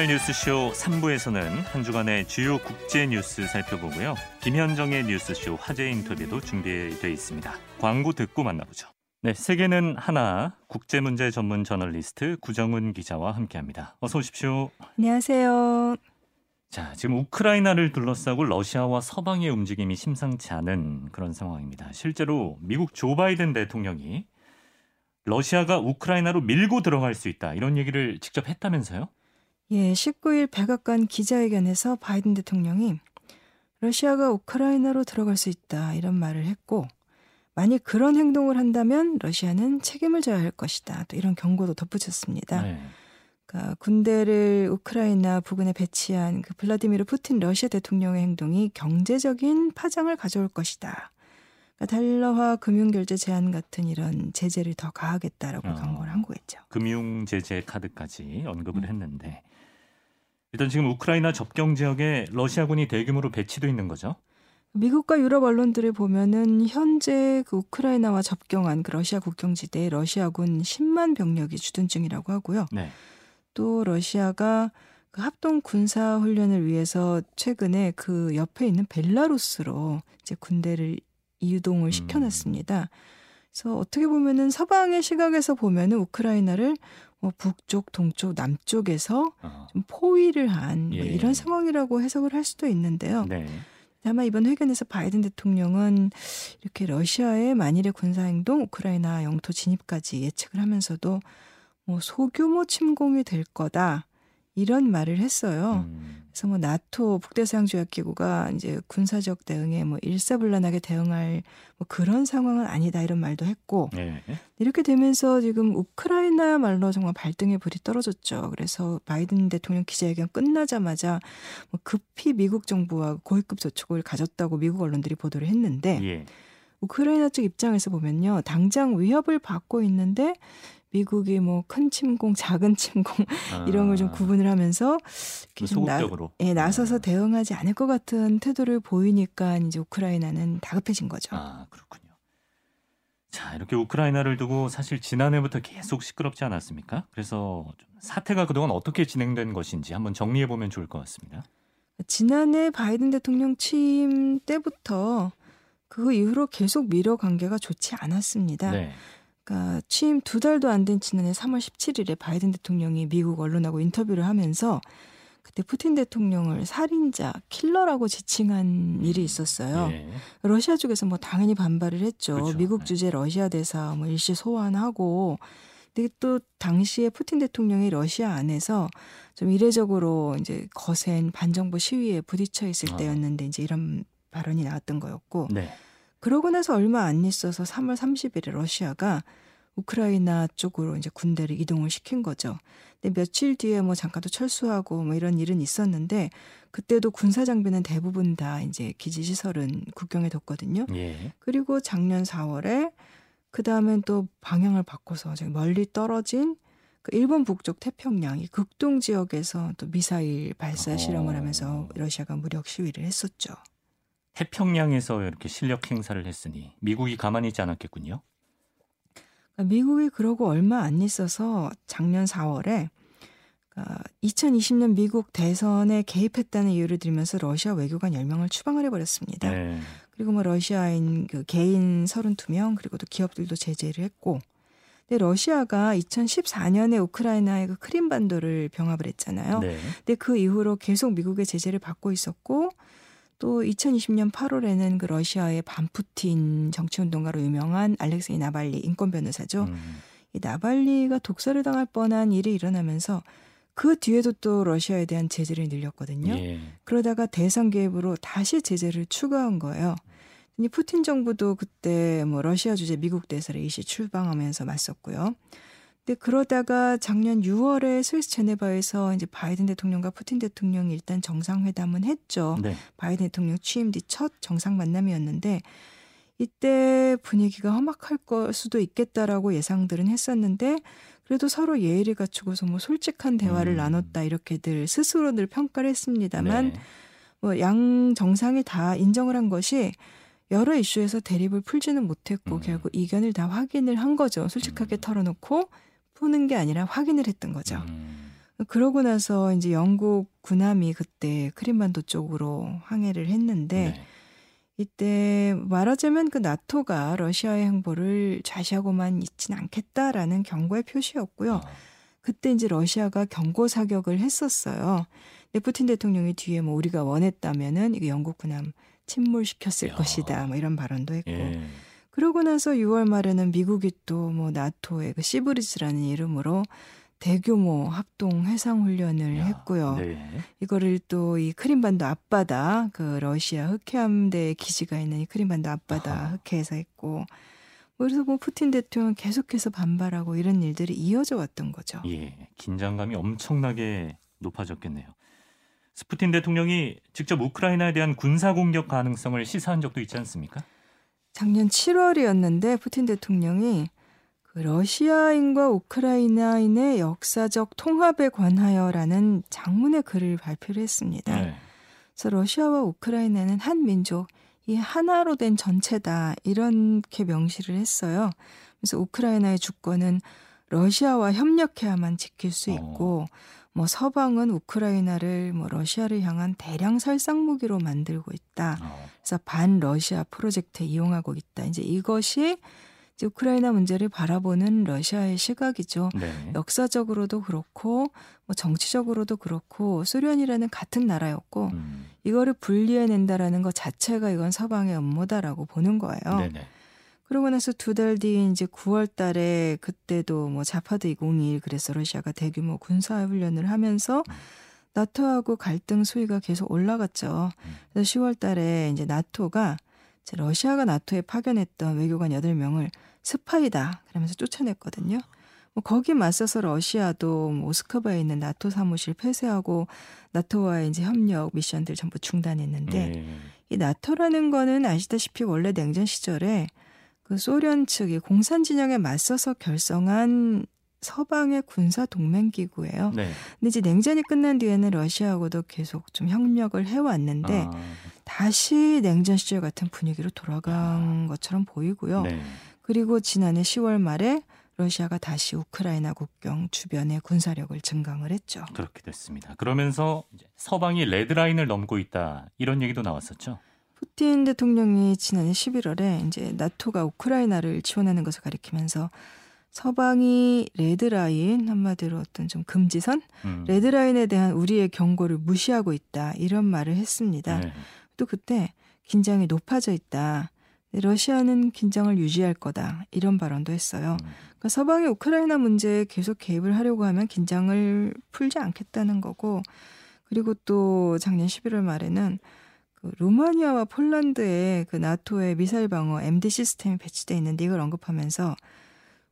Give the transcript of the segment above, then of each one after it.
주말 뉴스쇼 3부에서는 한 주간의 주요 국제 뉴스 살펴보고요. 김현정의 뉴스쇼 화제 인터뷰도 준비되어 있습니다. 광고 듣고 만나보죠. 네, 세계는 하나 국제 문제 전문 저널리스트 구정은 기자와 함께합니다. 어서 오십시오. 안녕하세요. 자, 지금 우크라이나를 둘러싸고 러시아와 서방의 움직임이 심상치 않은 그런 상황입니다. 실제로 미국 조 바이든 대통령이 러시아가 우크라이나로 밀고 들어갈 수 있다 이런 얘기를 직접 했다면서요? 예, 19일 백악관 기자회견에서 바이든 대통령이 러시아가 우크라이나로 들어갈 수 있다 이런 말을 했고 만약 그런 행동을 한다면 러시아는 책임을 져야 할 것이다. 또 이런 경고도 덧붙였습니다. 네. 그러니까 군대를 우크라이나 부근에 배치한 그 블라디미르 푸틴 러시아 대통령의 행동이 경제적인 파장을 가져올 것이다. 그러니까 달러화 금융 결제 제한 같은 이런 제재를 더 가하겠다라고 어, 경고를 한 거겠죠. 금융 제재 카드까지 언급을 음. 했는데 일단 지금 우크라이나 접경 지역에 러시아군이 대규모로 배치돼 있는 거죠. 미국과 유럽 언론들을 보면은 현재 그 우크라이나와 접경한 그 러시아 국경지대에 러시아군 10만 병력이 주둔 중이라고 하고요. 네. 또 러시아가 그 합동 군사 훈련을 위해서 최근에 그 옆에 있는 벨라루스로 이제 군대를 이동을 음. 시켜놨습니다. 그래서 어떻게 보면은 서방의 시각에서 보면은 우크라이나를 뭐 북쪽, 동쪽, 남쪽에서 어. 좀 포위를 한뭐 예. 이런 상황이라고 해석을 할 수도 있는데요. 네. 다만 이번 회견에서 바이든 대통령은 이렇게 러시아의 만일의 군사 행동, 우크라이나 영토 진입까지 예측을 하면서도 뭐 소규모 침공이 될 거다. 이런 말을 했어요. 음. 그래서 뭐 나토 북대서양 조약 기구가 이제 군사적 대응에 뭐 일사불란하게 대응할 뭐 그런 상황은 아니다 이런 말도 했고 네. 이렇게 되면서 지금 우크라이나야말로 정말 발등에 불이 떨어졌죠. 그래서 바이든 대통령 기자회견 끝나자마자 뭐 급히 미국 정부와 고위급 접촉을 가졌다고 미국 언론들이 보도를 했는데 예. 우크라이나 쪽 입장에서 보면요 당장 위협을 받고 있는데 미국이 뭐 큰 침공, 작은 침공 아. 이런 걸 좀 구분을 하면서 좀 나, 예, 나서서 네. 대응하지 않을 것 같은 태도를 보이니까 이제 우크라이나는 다급해진 거죠. 아 그렇군요. 자 이렇게 우크라이나를 두고 사실 지난해부터 계속 시끄럽지 않았습니까? 그래서 사태가 그동안 어떻게 진행된 것인지 한번 정리해 보면 좋을 것 같습니다. 지난해 바이든 대통령 취임 때부터 그 이후로 계속 미러 관계가 좋지 않았습니다. 네. 그러니까 취임 두 달도 안 된 지난해 3월 17일에 바이든 대통령이 미국 언론하고 인터뷰를 하면서 그때 푸틴 대통령을 살인자, 킬러라고 지칭한 일이 있었어요. 예. 러시아 쪽에서 뭐 당연히 반발을 했죠. 그렇죠. 미국 네. 주재 러시아 대사 뭐 일시 소환하고 근데 또 당시에 푸틴 대통령이 러시아 안에서 좀 이례적으로 이제 거센 반정부 시위에 부딪혀 있을 아. 때였는데 이제 이런 발언이 나왔던 거였고 네. 그러고 나서 얼마 안 있어서 3월 30일에 러시아가 우크라이나 쪽으로 이제 군대를 이동을 시킨 거죠. 근데 며칠 뒤에 뭐 잠깐 또 철수하고 뭐 이런 일은 있었는데 그때도 군사 장비는 대부분 다 이제 기지 시설은 국경에 뒀거든요. 예. 그리고 작년 4월에 그 다음엔 또 방향을 바꿔서 저기 멀리 떨어진 그 일본 북쪽 태평양 이 극동 지역에서 또 미사일 발사 실험을 하면서 어. 러시아가 무력 시위를 했었죠. 태평양에서 이렇게 실력 행사를 했으니 미국이 가만히 있지 않았겠군요. 그러니까 미국이 그러고 얼마 안 있어서 작년 4월에 2020년 그러니까 미국 대선에 개입했다는 이유를 들면서 러시아 외교관 10명을 추방을 해버렸습니다. 네. 그리고 뭐 러시아인 그 개인 32명 그리고 또 기업들도 제재를 했고 근데 러시아가 2014년에 우크라이나의 그 크림반도를 병합을 했잖아요. 네. 근데 그 이후로 계속 미국의 제재를 받고 있었고 또 2020년 8월에는 그 러시아의 반푸틴 정치운동가로 유명한 알렉세이 나발리 인권 변호사죠. 음. 이 나발리가 독살을 당할 뻔한 일이 일어나면서 그 뒤에도 또 러시아에 대한 제재를 늘렸거든요. 예. 그러다가 대선 개입으로 다시 제재를 추가한 거예요. 이 푸틴 정부도 그때 뭐 러시아 주재 미국 대사를 이시 출방하면서 맞섰고요. 근데 그러다가 작년 6월에 스위스 제네바에서 이제 바이든 대통령과 푸틴 대통령이 일단 정상회담은 했죠. 네. 바이든 대통령 취임 뒤 첫 정상 만남이었는데 이때 분위기가 험악할 걸 수도 있겠다라고 예상들은 했었는데 그래도 서로 예의를 갖추고서 뭐 솔직한 대화를 음. 나눴다 이렇게들 스스로들 평가를 했습니다만 네. 뭐양 정상이 다 인정을 한 것이 여러 이슈에서 대립을 풀지는 못했고 음. 결국 이견을 다 확인을 한 거죠. 솔직하게 음. 털어놓고 푸는 게 아니라 확인을 했던 거죠. 음. 그러고 나서 이제 영국 군함이 그때 크림반도 쪽으로 항해를 했는데 네. 이때 말하자면 그 나토가 러시아의 행보를 좌시하고만 있진 않겠다라는 경고의 표시였고요. 아, 그때 이제 러시아가 경고 사격을 했었어요. 근데 푸틴 대통령이 뒤에 뭐 우리가 원했다면은 이거 영국 군함 침몰시켰을 야. 것이다. 뭐 이런 발언도 했고. 예. 그러고 나서 6월 말에는 미국이 또 뭐 나토의 그 시브리즈라는 이름으로 대규모 합동 해상 훈련을 야, 했고요. 네. 이거를 또 이 크림반도 앞바다 그 러시아 흑해함대 기지가 있는 이 크림반도 앞바다 아하. 흑해에서 했고 뭐 그래서 뭐 푸틴 대통령 계속해서 반발하고 이런 일들이 이어져 왔던 거죠. 예, 긴장감이 엄청나게 높아졌겠네요. 스푸틴 대통령이 직접 우크라이나에 대한 군사 공격 가능성을 시사한 적도 있지 않습니까? 작년 7월이었는데 푸틴 대통령이 그 러시아인과 우크라이나인의 역사적 통합에 관하여라는 장문의 글을 발표를 했습니다. 네. 그래서 러시아와 우크라이나는 한 민족, 이 하나로 된 전체다 이렇게 명시를 했어요. 그래서 우크라이나의 주권은 러시아와 협력해야만 지킬 수 있고, 뭐 서방은 우크라이나를 뭐 러시아를 향한 대량 살상 무기로 만들고 있다. 어, 그래서 반 러시아 프로젝트에 이용하고 있다. 이제 이것이 이제 우크라이나 문제를 바라보는 러시아의 시각이죠. 네. 역사적으로도 그렇고 뭐 정치적으로도 그렇고 소련이라는 같은 나라였고 음, 이거를 분리해낸다라는 것 자체가 이건 서방의 음모다라고 보는 거예요. 네네. 그러고 나서 두 달뒤 이제 9월 달에 그때도 뭐 자파드 2021 그래서 러시아가 대규모 군사 훈련을 하면서 음. 나토하고 갈등 수위가 계속 올라갔죠. 음. 그래서 10월 달에 이제 나토가 이제 러시아가 나토에 파견했던 외교관 8명을 스파이다 그러면서 쫓아냈거든요. 뭐 거기 맞서서 러시아도 모스크바에 있는 나토 사무실 폐쇄하고 나토와의 이제 협력 미션들 전부 중단했는데 예. 이 나토라는 거는 아시다시피 원래 냉전 시절에 그 소련 측이 공산 진영에 맞서서 결성한 서방의 군사 동맹 기구예요. 네. 근데 이제 냉전이 끝난 뒤에는 러시아하고도 계속 좀 협력을 해왔는데 아, 다시 냉전 시절 같은 분위기로 돌아간 것처럼 보이고요. 네. 그리고 지난해 10월 말에 러시아가 다시 우크라이나 국경 주변에 군사력을 증강을 했죠. 그렇게 됐습니다. 그러면서 서방이 레드라인을 넘고 있다 이런 얘기도 나왔었죠. 푸틴 대통령이 지난해 11월에 이제 나토가 우크라이나를 지원하는 것을 가리키면서 서방이 레드라인 한마디로 어떤 좀 금지선 음. 레드라인에 대한 우리의 경고를 무시하고 있다 이런 말을 했습니다. 네. 또 그때 긴장이 높아져 있다. 러시아는 긴장을 유지할 거다 이런 발언도 했어요. 음. 그러니까 서방이 우크라이나 문제에 계속 개입을 하려고 하면 긴장을 풀지 않겠다는 거고 그리고 또 작년 11월 말에는 그 루마니아와 폴란드에 그 나토의 미사일 방어 MD 시스템이 배치돼 있는데 이걸 언급하면서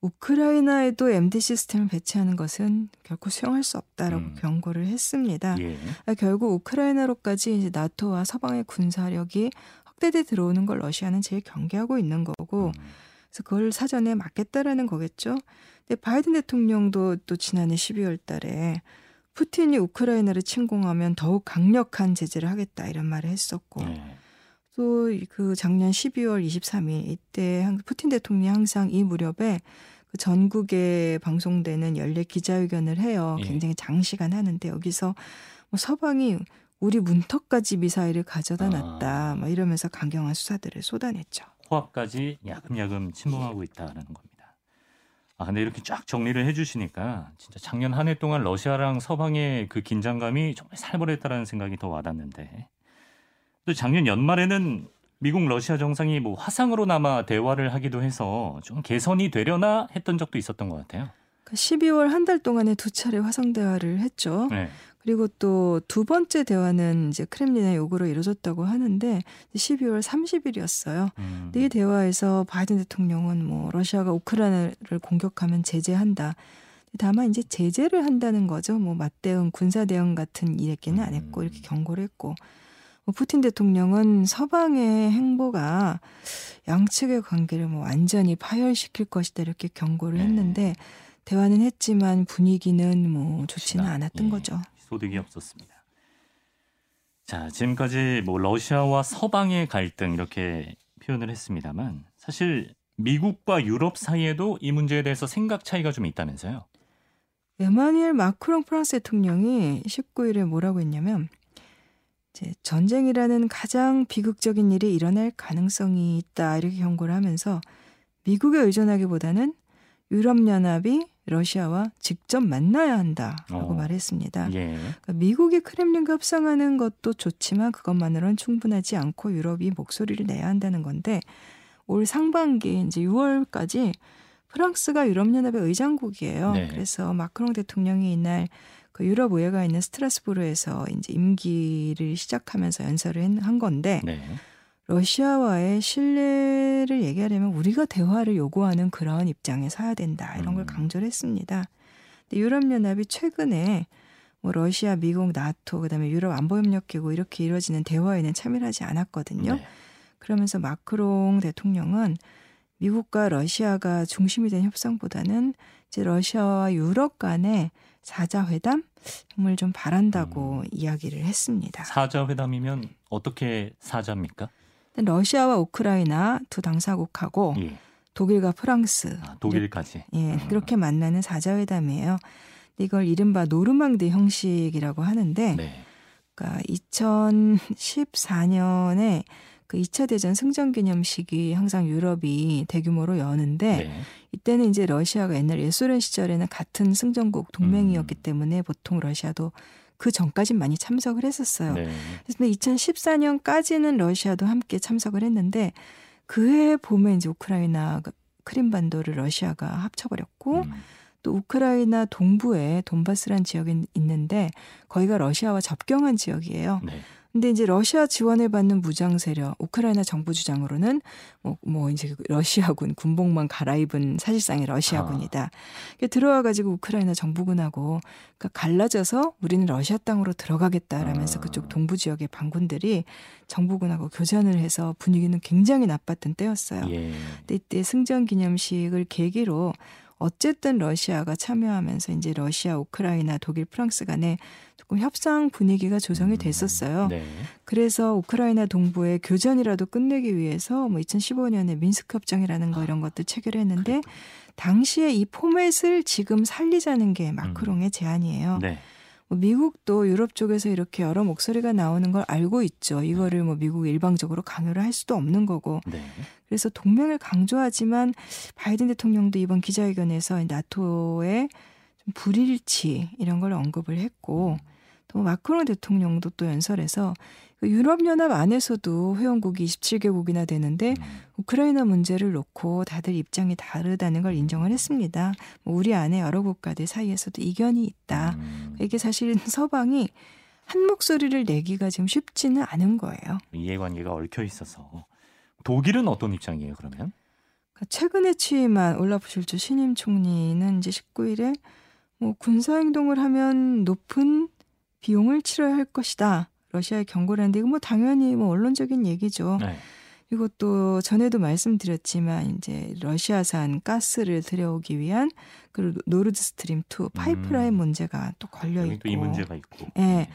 우크라이나에도 MD 시스템을 배치하는 것은 결코 수용할 수 없다라고 음. 경고를 했습니다. 예. 아, 결국 우크라이나로까지 이제 나토와 서방의 군사력이 확대돼 들어오는 걸 러시아는 제일 경계하고 있는 거고 음. 그래서 그걸 사전에 막겠다라는 거겠죠. 근데 바이든 대통령도 또 지난해 12월 달에 푸틴이 우크라이나를 침공하면 더욱 강력한 제재를 하겠다 이런 말을 했었고 네. 또그 작년 12월 23일 이때 한- 푸틴 대통령이 항상 이 무렵에 그 전국에 방송되는 연례 기자회견을 해요. 예. 굉장히 장시간 하는데 여기서 뭐 서방이 우리 문턱까지 미사일을 가져다 놨다. 아. 막 이러면서 강경한 수사들을 쏟아냈죠. 코앞까지 야금야금 침범하고 있다라는 겁니다. 아 근데 이렇게 쫙 정리를 해주시니까 진짜 작년 한 해 동안 러시아랑 서방의 그 긴장감이 정말 살벌했다라는 생각이 더 와닿는데 또 작년 연말에는 미국 러시아 정상이 뭐 화상으로나마 대화를 하기도 해서 좀 개선이 되려나 했던 적도 있었던 것 같아요. 그 12월 한 달 동안에 두 차례 화상 대화를 했죠. 네. 그리고 또 두 번째 대화는 이제 크렘린의 요구로 이루어졌다고 하는데 12월 30일이었어요. 음, 근데 이 대화에서 바이든 대통령은 뭐 러시아가 우크라이나를 공격하면 제재한다. 다만 이제 제재를 한다는 거죠. 뭐 맞대응, 군사 대응 같은 얘기는 안 했고 음. 이렇게 경고를 했고 뭐 푸틴 대통령은 서방의 행보가 양측의 관계를 뭐 완전히 파열시킬 것이다 이렇게 경고를 네. 했는데 대화는 했지만 분위기는 뭐 좋지는 않았던 예, 거죠. 소득이 없었습니다. 자, 지금까지 뭐 러시아와 서방의 갈등 이렇게 표현을 했습니다만 사실 미국과 유럽 사이에도 이 문제에 대해서 생각 차이가 좀 있다면서요. 에마니엘 마크롱 프랑스 대통령이 19일에 뭐라고 했냐면 이제 전쟁이라는 가장 비극적인 일이 일어날 가능성이 있다 이렇게 경고를 하면서 미국에 의존하기보다는 유럽 연합이 러시아와 직접 만나야 한다라고 어. 말했습니다. 예. 그러니까 미국이 크렘린과 협상하는 것도 좋지만 그것만으로는 충분하지 않고 유럽이 목소리를 내야 한다는 건데 올 상반기 이제 6월까지 프랑스가 유럽연합의 의장국이에요. 네. 그래서 마크롱 대통령이 이날 그 유럽 의회가 있는 스트라스부르에서 이제 임기를 시작하면서 연설을 한- 한 건데 네. 러시아와의 신뢰를 얘기하려면 우리가 대화를 요구하는 그런 입장에 서야 된다 이런 걸 음. 강조를 했습니다. 근데 유럽연합이 최근에 뭐 러시아, 미국, 나토 그다음에 유럽 안보협력기구 이렇게 이루어지는 대화에는 참여를 하지 않았거든요. 네. 그러면서 마크롱 대통령은 미국과 러시아가 중심이 된 협상보다는 이제 러시아와 유럽 간의 사자 회담을 좀 바란다고 음. 이야기를 했습니다. 사자 회담이면 어떻게 사자입니까? 러시아와 우크라이나 두 당사국하고 예. 독일과 프랑스 아, 독일까지. 예, 음. 그렇게 만나는 사자회담이에요. 이걸 이른바 노르망디 형식이라고 하는데 네. 그러니까 2014년에 그 2차 대전 승전 기념식이 항상 유럽이 대규모로 여는데 네. 이때는 이제 러시아가 옛날 옛소련 시절에는 같은 승전국 동맹이었기 음. 때문에 보통 러시아도 그 전까진 많이 참석을 했었어요. 네. 그래서 2014년까지는 러시아도 함께 참석을 했는데 그해 봄에 이제 우크라이나 그 크림반도를 러시아가 합쳐버렸고 음. 또 우크라이나 동부에 돈바스란 지역이 있는데 거기가 러시아와 접경한 지역이에요. 네. 근데 이제 러시아 지원을 받는 무장 세력, 우크라이나 정부 주장으로는 뭐, 뭐 이제 러시아군 군복만 갈아입은 사실상의 러시아군이다. 이게 들어와 가지고 우크라이나 정부군하고 그러니까 갈라져서 우리는 러시아 땅으로 들어가겠다라면서 아. 그쪽 동부 지역의 반군들이 정부군하고 교전을 해서 분위기는 굉장히 나빴던 때였어요. 예. 근데 이때 승전 기념식을 계기로 어쨌든 러시아가 참여하면서 이제 러시아, 우크라이나, 독일, 프랑스 간에 조금 협상 분위기가 조성이 음. 됐었어요. 네. 그래서 우크라이나 동부의 교전이라도 끝내기 위해서 뭐 2015년에 민스크 협정이라는 거 이런 것도 체결했는데 당시에 이 포맷을 지금 살리자는 게 마크롱의 제안이에요. 네. 뭐 미국도 유럽 쪽에서 이렇게 여러 목소리가 나오는 걸 알고 있죠. 이거를 뭐 미국 일방적으로 강요를 할 수도 없는 거고. 네. 그래서 동맹을 강조하지만 바이든 대통령도 이번 기자회견에서 나토의 좀 불일치 이런 걸 언급을 했고 또 마크롱 대통령도 또 연설에서 그 유럽연합 안에서도 회원국이 27개국이나 되는데 음. 우크라이나 문제를 놓고 다들 입장이 다르다는 걸 인정을 했습니다. 뭐 우리 안에 여러 국가들 사이에서도 이견이 있다. 음. 이게 사실 서방이 한 목소리를 내기가 지금 쉽지는 않은 거예요. 이해관계가 얽혀 있어서 독일은 어떤 입장이에요? 그러면? 그러니까 최근에 취임한 올라프 숄츠 신임 총리는 이제 19일에 뭐 군사 행동을 하면 높은 비용을 치러야 할 것이다. 러시아에 경고를 했는데 이거 뭐 당연히 뭐 원론적인 얘기죠. 네. 이것도 전에도 말씀드렸지만 이제 러시아산 가스를 들여오기 위한 그 노르드 스트림 2 파이프라인 음. 문제가 또 걸려 있고 또이 문제가 있고. 예.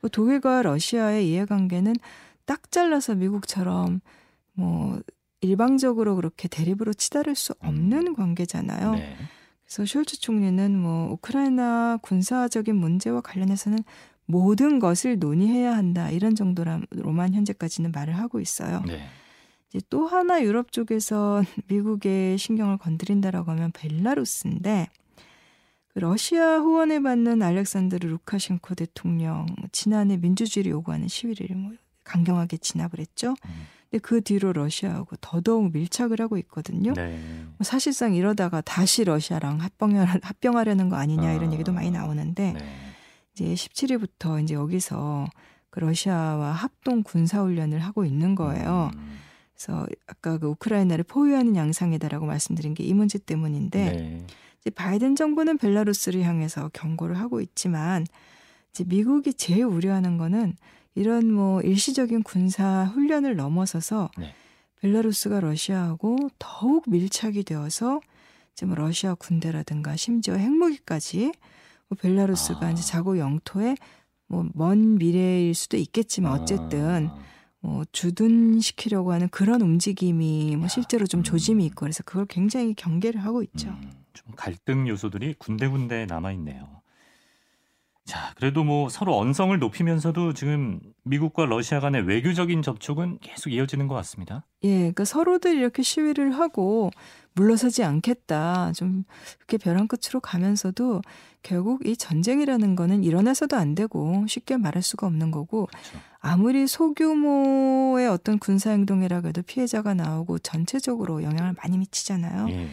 그 독일과 러시아의 이해관계는 딱 잘라서 미국처럼 뭐 일방적으로 그렇게 대립으로 치달을 수 없는 관계잖아요. 네. 그래서 숄츠 총리는 뭐 우크라이나 군사적인 문제와 관련해서는 모든 것을 논의해야 한다 이런 정도로만 현재까지는 말을 하고 있어요. 네. 이제 또 하나 유럽 쪽에서 미국의 신경을 건드린다라고 하면 벨라루스인데 그 러시아 후원을 받는 알렉산드르 루카셴코 대통령 뭐 지난해 민주주의를 요구하는 시위를 뭐 강경하게 진압을 했죠. 음. 근데 그 뒤로 러시아하고 더더욱 밀착을 하고 있거든요. 네. 뭐 사실상 이러다가 다시 러시아랑 합병하, 합병하 려는 거 아니냐 이런 아. 얘기도 많이 나오는데 네. 이제 17일부터 이제 여기서 그 러시아와 합동 군사 훈련을 하고 있는 거예요. 음. 그래서 아까 그 우크라이나를 포위하는 양상이다라고 말씀드린 게 이 문제 때문인데 네. 이제 바이든 정부는 벨라루스를 향해서 경고를 하고 있지만 이제 미국이 제일 우려하는 거는 이런 뭐 일시적인 군사 훈련을 넘어서서 네. 벨라루스가 러시아하고 더욱 밀착이 되어서 지금 러시아 군대라든가 심지어 핵무기까지 뭐 벨라루스가 아. 이제 자국 영토에 뭐 먼 미래일 수도 있겠지만 어쨌든 아. 뭐 주둔시키려고 하는 그런 움직임이 뭐 야, 실제로 좀 음. 조짐이 있고 그래서 그걸 굉장히 경계를 하고 있죠. 음. 좀 갈등 요소들이 군데군데 남아 있네요. 자, 그래도 뭐 서로 언성을 높이면서도 지금 미국과 러시아 간의 외교적인 접촉은 계속 이어지는 것 같습니다. 예, 그러니까 서로들 이렇게 시위를 하고 물러서지 않겠다. 좀 그렇게 벼랑 끝으로 가면서도 결국 이 전쟁이라는 거는 일어나서도 안 되고 쉽게 말할 수가 없는 거고 그렇죠. 아무리 소규모의 어떤 군사 행동이라고 해도 피해자가 나오고 전체적으로 영향을 많이 미치잖아요. 예.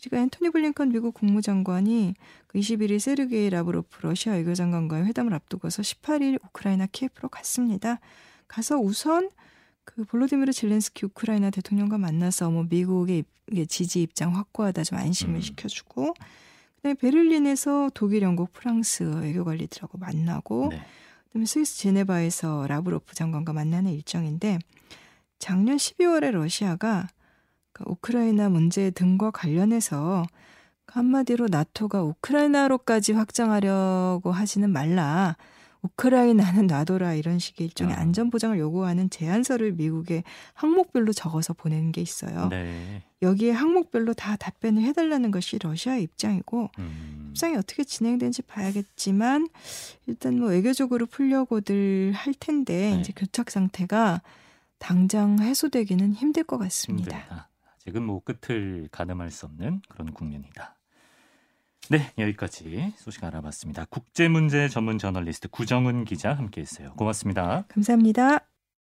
지금 앤토니 블링컨 미국 국무장관이 그 21일 세르게이 라브로프 러시아 외교장관과의 회담을 앞두고서 18일 우크라이나 키예프로 갔습니다. 가서 우선 그 볼로디미르 젤렌스키 우크라이나 대통령과 만나서 뭐 미국의 지지 입장 확고하다 좀 안심을 음. 시켜주고 그다음에 베를린에서 독일, 영국, 프랑스 외교관리들하고 만나고 네. 그다음에 스위스 제네바에서 라브로프 장관과 만나는 일정인데 작년 12월에 러시아가 그 우크라이나 문제 등과 관련해서 그 한마디로 나토가 우크라이나로까지 확장하려고 하지는 말라. 우크라이나는 놔둬라 이런 식의 일종의 아. 안전 보장을 요구하는 제안서를 미국에 항목별로 적어서 보낸 게 있어요. 네. 여기에 항목별로 다 답변을 해달라는 것이 러시아의 입장이고 음. 협상이 어떻게 진행되는지 봐야겠지만 일단 뭐 외교적으로 풀려고들 할 텐데 네. 이제 교착 상태가 당장 해소되기는 힘들 것 같습니다. 힘들다. 아직은 뭐 끝을 가늠할 수 없는 그런 국면이다. 네, 여기까지 소식 알아봤습니다. 국제 문제 전문 저널리스트 구정은 기자 함께했어요. 고맙습니다. 감사합니다.